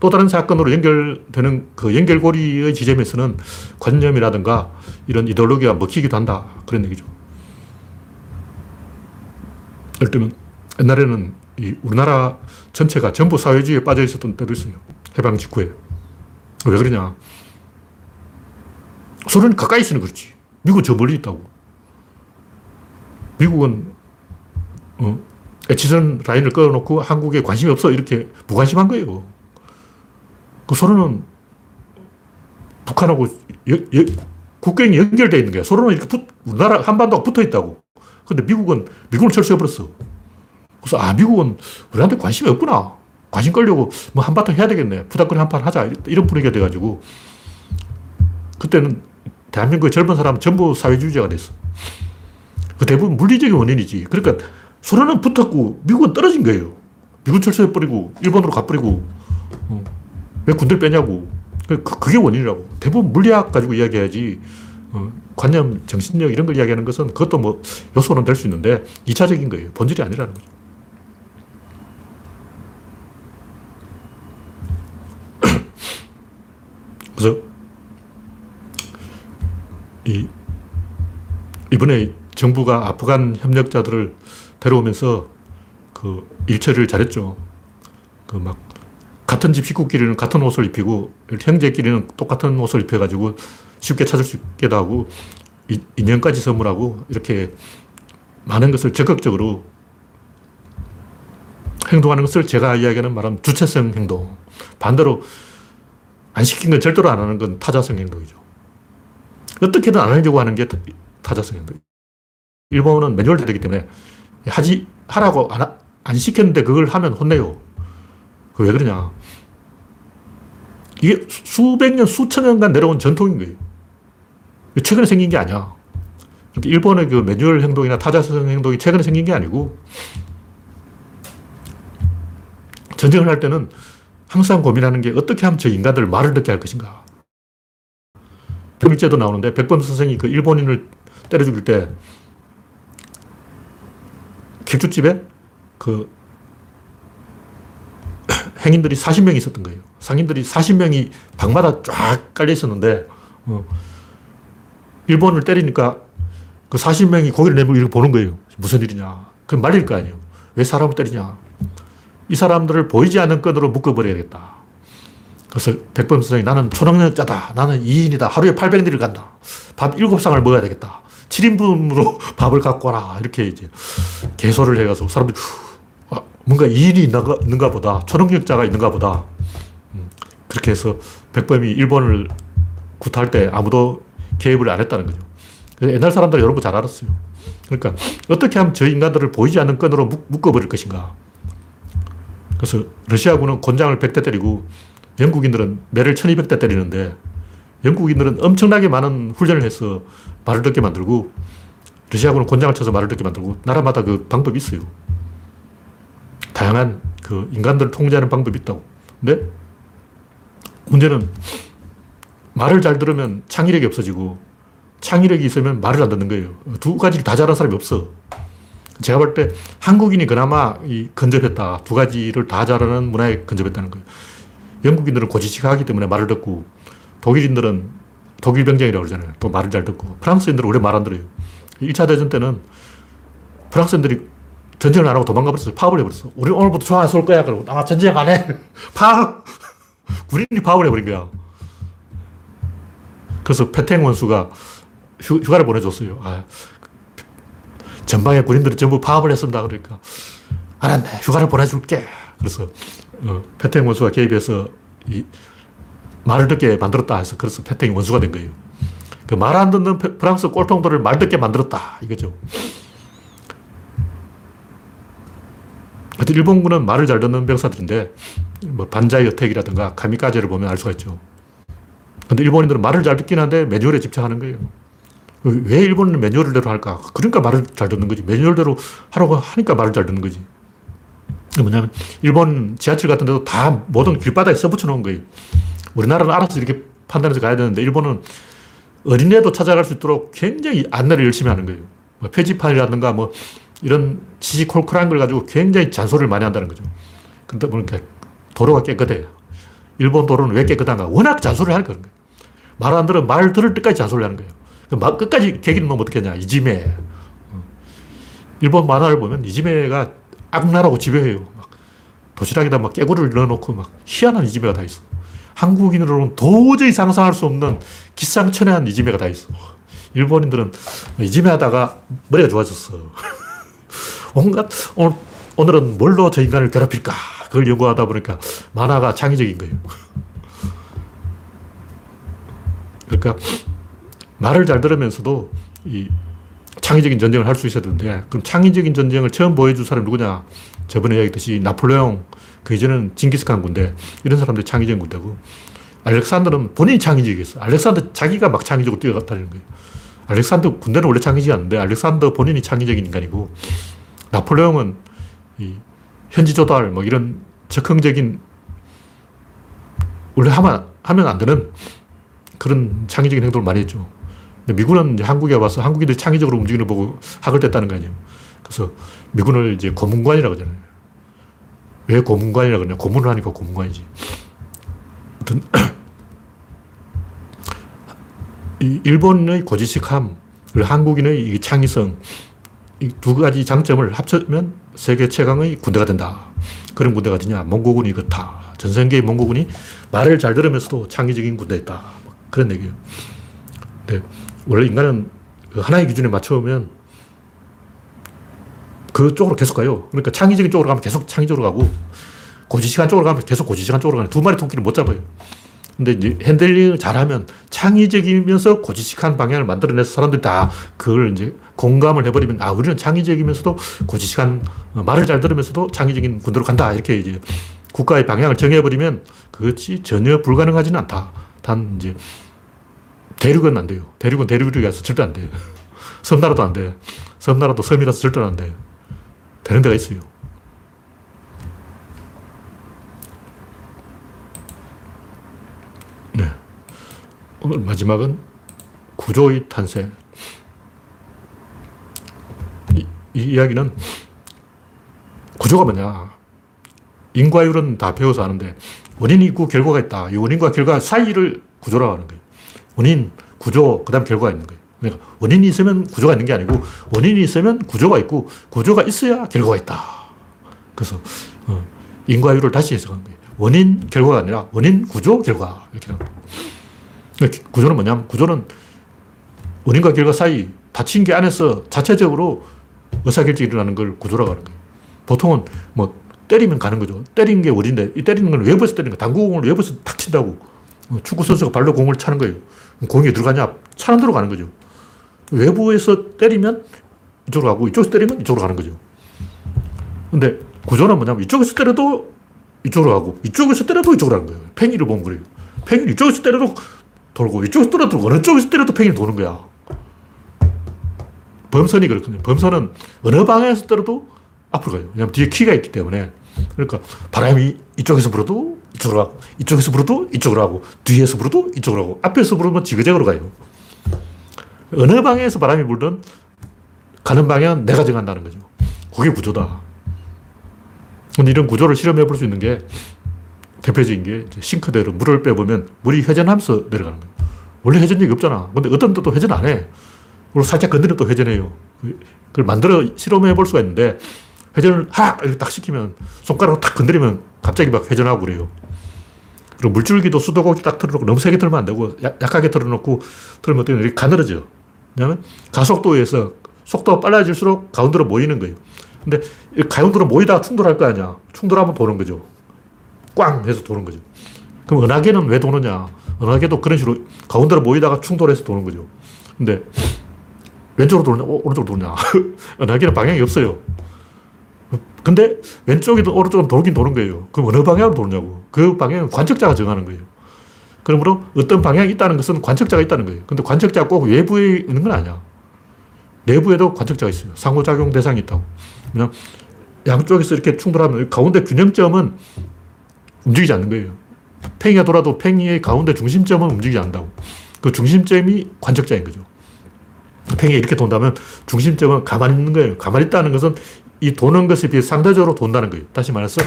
또 다른 사건으로 연결되는 그 연결고리의 지점에서는 관념이라든가 이런 이데올로기가 먹히기도 한다. 그런 얘기죠. 예를 들면 옛날에는 이 우리나라 전체가 전부 사회주의에 빠져 있었던 때도 있어요. 해방 직후에. 왜 그러냐. 소련이 가까이 있으니 그렇지. 미국은 저 멀리 있다고. 미국은, 어, 에치선 라인을 끊어놓고 한국에 관심이 없어. 이렇게 무관심한 거예요. 그 소련은 북한하고 여, 여, 국경이 연결되어 있는 거야. 소련은 이렇게 붙, 우리나라 한반도가 붙어 있다고. 근데 미국은, 미국을 철수해버렸어. 그래서, 아, 미국은 우리한테 관심이 없구나. 관심 끌려고 뭐 한바탕 해야 되겠네. 부담거리 한판 하자. 이런 분위기가 돼가지고. 그때는 대한민국의 젊은 사람은 전부 사회주의자가 됐어. 그 대부분 물리적인 원인이지. 그러니까 소련은 붙었고 미국은 떨어진 거예요. 미군 철수해버리고 일본으로 가버리고 어. 왜 군대를 빼냐고. 그- 그게 원인이라고. 대부분 물리학 가지고 이야기해야지 어, 관념, 정신력 이런 걸 이야기하는 것은 그것도 뭐 요소는 될 수 있는데 2차적인 거예요. 본질이 아니라는 거죠. 그래서 이 이번에 정부가 아프간 협력자들을 데려오면서 그 일처리를 잘했죠. 그 막 같은 집 식구끼리는 같은 옷을 입히고 형제끼리는 똑같은 옷을 입혀가지고 쉽게 찾을 수 있게도 하고 이- 인연까지 선물하고 이렇게 많은 것을 적극적으로 행동하는 것을 제가 이야기하는 말하면 주체성 행동. 반대로 안 시킨 건 절대로 안 하는 건 타자성 행동이죠. 어떻게든 안 하려고 하는 게 타자성 행동. 일본은 매뉴얼 되기 때문에 하지, 하라고 안, 하- 안 시켰는데 그걸 하면 혼내요. 그 왜 그러냐. 이게 수- 수백 년, 수천 년간 내려온 전통인 거예요. 최근에 생긴 게 아니야. 그러니까 일본의 그 매뉴얼 행동이나 타자성 행동이 최근에 생긴 게 아니고 전쟁을 할 때는 항상 고민하는 게 어떻게 하면 저 인간들을 말을 듣게 할 것인가. 평일제도 나오는데 백범 선생이 그 일본인을 때려 죽일 때 객주집에 그 행인들이 40명이 있었던 거예요. 상인들이 40명이 방마다 쫙 깔려 있었는데 어, 일본을 때리니까 그 40명이 고개를 내밀고 보는 거예요. 무슨 일이냐. 그럼 말릴 거 아니에요. 왜 사람을 때리냐. 이 사람들을 보이지 않는 끈으로 묶어버려야겠다. 그래서 백범 선생이 나는 초능력자다. 나는 2인이다. 하루에 800리를 간다. 밥 7상을 먹어야 되겠다. 7인분으로 밥을 갖고 와라. 이렇게 이제 개소를 해가지고 사람들이 아, 뭔가 2인이 있는가, 있는가 보다. 초능력자가 있는가 보다. 음, 그렇게 해서 백범이 일본을 구타할 때 아무도 개입을 안 했다는 거죠. 옛날 사람들 이런 거 잘 알았어요. 그러니까 어떻게 하면 저 인간들을 보이지 않는 끈으로 묶- 묶어버릴 것인가. 그래서 러시아군은 곤장을 100대 때리고 영국인들은 매를 1200대 때리는데 영국인들은 엄청나게 많은 훈련을 해서 말을 듣게 만들고 러시아군은 곤장을 쳐서 말을 듣게 만들고 나라마다 그 방법이 있어요. 다양한 그 인간들을 통제하는 방법이 있다고. 근데 문제는 말을 잘 들으면 창의력이 없어지고 창의력이 있으면 말을 안 듣는 거예요. 두 가지를 다 잘하는 사람이 없어. 제가 볼 때 한국인이 그나마 이 근접했다. 두 가지를 다 잘하는 문화에 근접했다는 거예요. 영국인들은 고지식하기 때문에 말을 듣고 독일인들은 독일 병정이라고 그러잖아요. 또 말을 잘 듣고 프랑스인들은 오래 말 안 들어요. 1차 대전 때는 프랑스인들이 전쟁을 안 하고 도망가 버렸어요. 파업을 해버렸어. 우리 오늘부터 좋아해 쏠 거야. 그러고 아 전쟁 안 해. 파업. 군인이 파업을 해버린 거야. 그래서 패탱 원수가 휴, 휴가를 보내줬어요. 아, 전방의 군인들이 전부 파업을 했습니다. 그러니까, 알았네. 휴가를 보내줄게. 그래서, 어, 패탱 원수가 개입해서 이 말을 듣게 만들었다 해서 그래서 패탱이 원수가 된 거예요. 그 말 안 듣는 페- 프랑스 꼴통들을 말 듣게 만들었다. 이거죠. 하여튼 일본군은 말을 잘 듣는 병사들인데, 뭐 반자의 어택이라든가 카미까제를 보면 알 수가 있죠. 근데 일본인들은 말을 잘 듣긴 한데 매뉴얼에 집착하는 거예요. 왜 일본은 매뉴얼대로 할까? 그러니까 말을 잘 듣는 거지. 매뉴얼대로 하라고 하니까 말을 잘 듣는 거지. 뭐냐면, 일본 지하철 같은 데도 다 모든 길바닥에 써붙여 놓은 거예요. 우리나라는 알아서 이렇게 판단해서 가야 되는데, 일본은 어린애도 찾아갈 수 있도록 굉장히 안내를 열심히 하는 거예요. 뭐 표지판이라든가 뭐 이런 지시콜콜한 걸 가지고 굉장히 잔소리를 많이 한다는 거죠. 근데 보니까 도로가 깨끗해요. 일본 도로는 왜 깨끗한가? 워낙 잔소리를 하는 거예요. 말 안 들어 말 들을 때까지 잔소리 하는 거예요. 그막 끝까지 개기는 놈 어떻게 하냐. 이지메. 어. 일본 만화를 보면 이지메가 악랄하고 지배해요. 막 도시락에다 막 깨구리를 넣어놓고 막 희한한 이지메가 다 있어. 한국인으로는 도저히 상상할 수 없는 기상천외한 이지메가 다 있어. 일본인들은 이지메 하다가 머리가 좋아졌어. 온갖, 오늘, 오늘은 뭘로 저 인간을 괴롭힐까? 그걸 연구하다 보니까 만화가 창의적인 거예요. 그러니까 말을 잘 들으면서도 이 창의적인 전쟁을 할 수 있어야 되는데 그럼 창의적인 전쟁을 처음 보여줄 사람이 누구냐? 저번에 얘기했듯이 나폴레옹 그 이전은 징기스칸 군대 이런 사람들이 창의적인 군대고 알렉산더는 본인이 창의적이었어. 알렉산더 자기가 막 창의적으로 뛰어갔다는 거예요. 알렉산더 군대는 원래 창의적이 않는데 알렉산더 본인이 창의적인 인간이고 나폴레옹은 이 현지 조달 뭐 이런 적극적인 원래 하면 하면 안 되는 그런 창의적인 행동을 많이 했죠. 미군은 이제 한국에 와서 한국인들이 창의적으로 움직이는 거 보고 학을 뗐다는 거 아니에요. 그래서 미군을 이제 고문관이라고 하잖아요. 왜 고문관이라고 그러냐. 고문을 하니까 고문관이지. 아무튼, 이 일본의 고지식함, 그리고 한국인의 이 창의성, 이 두 가지 장점을 합치면 세계 최강의 군대가 된다. 그런 군대가 되냐. 몽고군이 그렇다. 전 세계의 몽고군이 말을 잘 들으면서도 창의적인 군대였다. 뭐 그런 얘기예요. 네. 원래 인간은 그 하나의 기준에 맞춰오면 그쪽으로 계속 가요. 그러니까 창의적인 쪽으로 가면 계속 창의적으로 가고 고지시간 쪽으로 가면 계속 고지시간 쪽으로 가는 두 마리 토끼를 못 잡아요. 근데 핸들링을 잘하면 창의적이면서 고지식한 방향을 만들어내서 사람들이 다 그걸 이제 공감을 해버리면 아, 우리는 창의적이면서도 고지식한 어, 말을 잘 들으면서도 창의적인 군대로 간다. 이렇게 이제 국가의 방향을 정해버리면 그것이 전혀 불가능하지는 않다. 단 이제 대륙은 안 돼요. 대륙은 대륙이 가서 절대 안 돼요. 섬나라도 안 돼. 섬나라도 섬이라서 절대 안 돼. 되는 데가 있어요. 네. 오늘 마지막은 구조의 탄생. 이, 이 이야기는 구조가 뭐냐. 인과율은 다 배워서 아는데 원인이 있고 결과가 있다. 이 원인과 결과 사이를 구조라고 하는 거예요. 원인, 구조, 그 다음 결과가 있는 거예요. 그러니까 원인이 있으면 구조가 있는 게 아니고 원인이 있으면 구조가 있고 구조가 있어야 결과가 있다. 그래서 어, 인과율을 다시 해석한 거예요. 원인, 결과가 아니라 원인, 구조, 결과 이렇게 나옵니다. 그러니까 구조는 뭐냐면 구조는 원인과 결과 사이 닫힌 게 안에서 자체적으로 의사결정이 일어나는 걸 구조라고 하는 거예요. 보통은 뭐 때리면 가는 거죠. 때리는 게 원인데 이 때리는 건 외부에서 때리는 거 당구공을 외부에서 탁 친다고. 어, 축구 선수가 발로 공을 차는 거예요. 공이 들어가냐? 대로 가는 거죠. 외부에서 때리면 이쪽으로 가고 이쪽에서 때리면 이쪽으로 가는 거죠. 근데 구조는 뭐냐면 이쪽에서 때려도 이쪽으로 가고 이쪽에서 때려도 이쪽으로 가는 거예요. 팽이를 보면 그래요. 팽이 이쪽에서 때려도 돌고 이쪽에서 때려도 어느 쪽에서 때려도 팽이는 도는 거야. 범선이 그렇거든요. 범선은 어느 방향에서 때려도 앞으로 가요. 왜냐하면 뒤에 키가 있기 때문에. 그러니까 바람이 이쪽에서 불어도 이쪽으로 하고, 이쪽에서 불어도 이쪽으로 하고, 뒤에서 불어도 이쪽으로 하고, 앞에서 불으면 지그재그로 가요. 어느 방향에서 바람이 불든 가는 방향은 내가 정한다는 거죠. 그게 구조다. 근데 이런 구조를 실험해 볼 수 있는 게 대표적인 게 싱크대로 물을 빼보면 물이 회전하면서 내려가는 거예요. 원래 회전력이 없잖아. 근데 어떤 데도 회전 안 해. 그리고 살짝 건드리면 또 회전해요. 그걸 만들어 실험해 볼 수가 있는데 회전을 하! 이렇게 딱 시키면 손가락으로 탁 건드리면 갑자기 막 회전하고 그래요. 그리고 물줄기도 수도꼭지 딱 틀어놓고 너무 세게 틀면 안 되고 약, 하게 틀어놓고 틀면 어떻게 이렇게 가늘어져. 왜냐면 가속도에서 속도가 빨라질수록 가운데로 모이는 거예요. 근데 가운데로 모이다가 충돌할 거 아니야. 충돌하면 도는 거죠. 꽝 해서 도는 거죠. 그럼 은하계는 왜 도느냐. 은하계도 그런 식으로 가운데로 모이다가 충돌해서 도는 거죠. 근데 왼쪽으로 도느냐, 오른쪽으로 도느냐. 은하계는 방향이 없어요. 근데 왼쪽이든 오른쪽은 돌긴 도는 거예요. 그럼 어느 방향으로 도느냐고. 그 방향은 관측자가 정하는 거예요. 그러므로 어떤 방향이 있다는 것은 관측자가 있다는 거예요. 근데 관측자가 꼭 외부에 있는 건 아니야. 내부에도 관측자가 있어요. 상호작용 대상이 있다고. 그냥 양쪽에서 이렇게 충돌하면 가운데 균형점은 움직이지 않는 거예요. 팽이가 돌아도 팽이의 가운데 중심점은 움직이지 않는다고. 그 중심점이 관측자인 거죠. 팽이가 이렇게 돈다면 중심점은 가만히 있는 거예요. 가만히 있다는 것은 이 도는 것에 비해 상대적으로 돈다는 거예요. 다시 말해서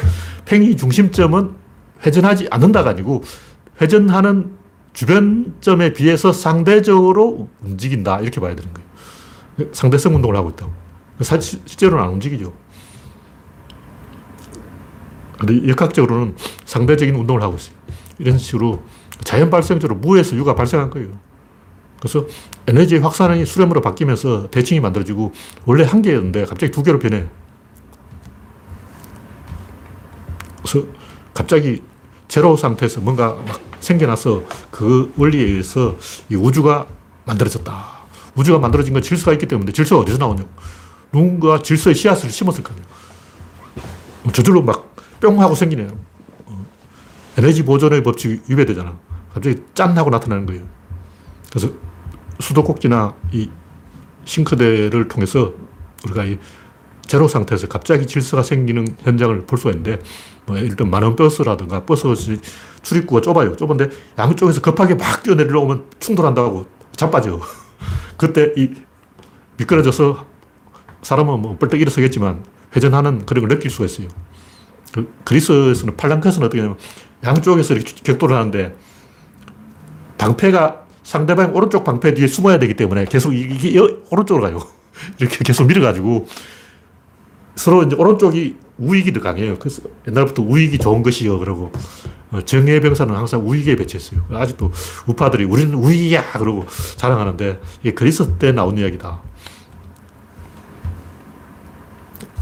팽이 중심점은 회전하지 않는다가 아니고 회전하는 주변점에 비해서 상대적으로 움직인다. 이렇게 봐야 되는 거예요. 상대성 운동을 하고 있다고. 사실, 실제로는 안 움직이죠. 근데 역학적으로는 상대적인 운동을 하고 있어요. 이런 식으로 자연 발생적으로 무에서 유가 발생한 거예요. 그래서 에너지 확산이 수렴으로 바뀌면서 대칭이 만들어지고 원래 한 개였는데 갑자기 두 개로 변해. 그래서 갑자기 제로 상태에서 뭔가 막 생겨나서 그 원리에 의해서 이 우주가 만들어졌다. 우주가 만들어진 건 질서가 있기 때문에 질서가 어디서 나오냐. 누군가 질서의 씨앗을 심었을 거예요. 저절로 막 뿅 하고 생기네요. 어. 에너지 보존의 법칙이 위배되잖아. 갑자기 짠 하고 나타나는 거예요. 그래서 수도꼭지나 이 싱크대를 통해서 우리가 이 제로 상태에서 갑자기 질서가 생기는 현장을 볼 수가 있는데, 뭐 일단 많은 버스라든가 버스 출입구가 좁아요. 좁은데 양쪽에서 급하게 막 뛰어내리려면 충돌한다고 자빠져. 그때 이 미끄러져서 사람은 뭐 뻘떡 일어서겠지만 회전하는 그런 걸 느낄 수가 있어요. 그, 그리스에서는 팔랑크에서는 어떻게 하냐면 양쪽에서 이렇게 격돌을 하는데 방패가 상대방 오른쪽 방패 뒤에 숨어야 되기 때문에 계속 이게 오른쪽으로 가요. 이렇게 계속 밀어가지고 서로 이제 오른쪽이 우익이 더 강해요. 그래서 옛날부터 우익이 좋은 것이요. 그러고 어, 정예 병사는 항상 우익에 배치했어요. 아직도 우파들이 우리는 우익이야. 그러고 자랑하는데 이게 그리스 때 나온 이야기다.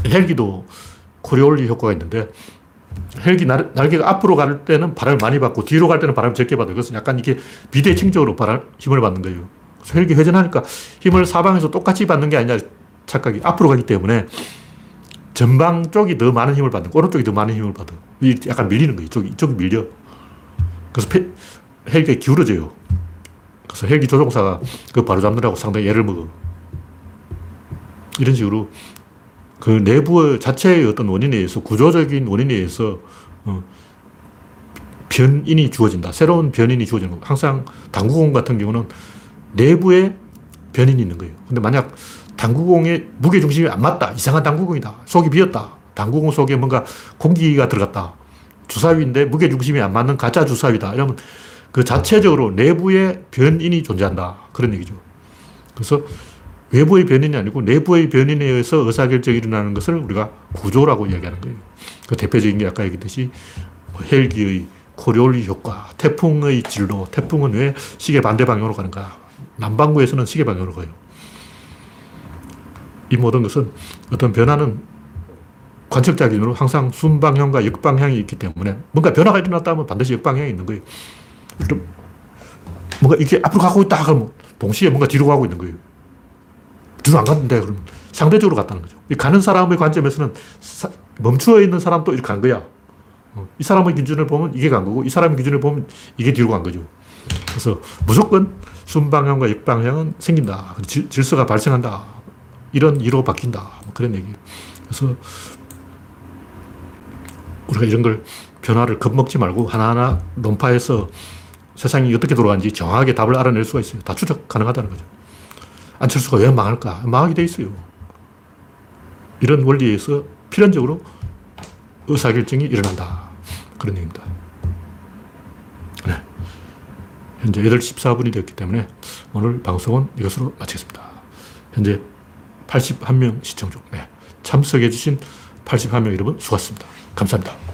헬기도 코리올리 효과가 있는데 헬기 날, 날개가 앞으로 갈 때는 바람을 많이 받고 뒤로 갈 때는 바람을 적게 받아요. 그래서 약간 이게 비대칭적으로 바람, 힘을 받는 거예요. 헬기 회전하니까 힘을 사방에서 똑같이 받는 게 아니라 착각이 앞으로 가기 때문에 전방 쪽이 더 많은 힘을 받는, 오른쪽이 더 많은 힘을 받아. 약간 밀리는 거예요. 이쪽이, 이쪽이 밀려. 그래서 페, 헬기가 기울어져요. 그래서 헬기 조종사가 그 바로 잡느라고 상당히 애를 먹어. 이런 식으로 그 내부 자체의 어떤 원인에 의해서 구조적인 원인에 의해서 어, 변인이 주어진다. 새로운 변인이 주어지는 거. 항상 당구공 같은 경우는 내부에 변인이 있는 거예요. 근데 만약 당구공의 무게 중심이 안 맞다. 이상한 당구공이다. 속이 비었다. 당구공 속에 뭔가 공기가 들어갔다. 주사위인데 무게 중심이 안 맞는 가짜 주사위다. 이러면 그 자체적으로 내부에 변인이 존재한다. 그런 얘기죠. 그래서 외부의 변인이 아니고 내부의 변인에 의해서 의사결정이 일어나는 것을 우리가 구조라고 이야기하는 거예요. 그 대표적인 게 아까 얘기했듯이 뭐 헬기의 코리올리 효과, 태풍의 진로, 태풍은 왜 시계 반대 방향으로 가는가? 남반구에서는 시계 방향으로 가요. 이 모든 것은 어떤 변화는 관측자 기준으로 항상 순방향과 역방향이 있기 때문에 뭔가 변화가 일어났다 하면 반드시 역방향이 있는 거예요. 뭔가 이게 앞으로 가고 있다 그러면 동시에 뭔가 뒤로 가고 있는 거예요. 뒤로 안 갔는데 그러면 상대적으로 갔다는 거죠. 가는 사람의 관점에서는 사, 멈추어 있는 사람도 이렇게 간 거야. 어, 이 사람의 기준을 보면 이게 간 거고 이 사람의 기준을 보면 이게 뒤로 간 거죠. 그래서 무조건 순방향과 역방향은 생긴다. 질, 질서가 발생한다. 이런 이로 바뀐다. 뭐 그런 얘기. 그래서 우리가 이런 걸 변화를 겁먹지 말고 하나하나 논파해서 세상이 어떻게 돌아가는지 정확하게 답을 알아낼 수가 있어요. 다 추적 가능하다는 거죠. 안철수가 왜 망할까? 망하게 돼 있어요. 이런 원리에서 필연적으로 의사결정이 일어난다. 그런 얘기입니다. 네. 현재 8시 14분이 되었기 때문에 오늘 방송은 이것으로 마치겠습니다. 현재 81명 시청 중. 네. 참석해주신 81명 여러분 수고하셨습니다. 감사합니다.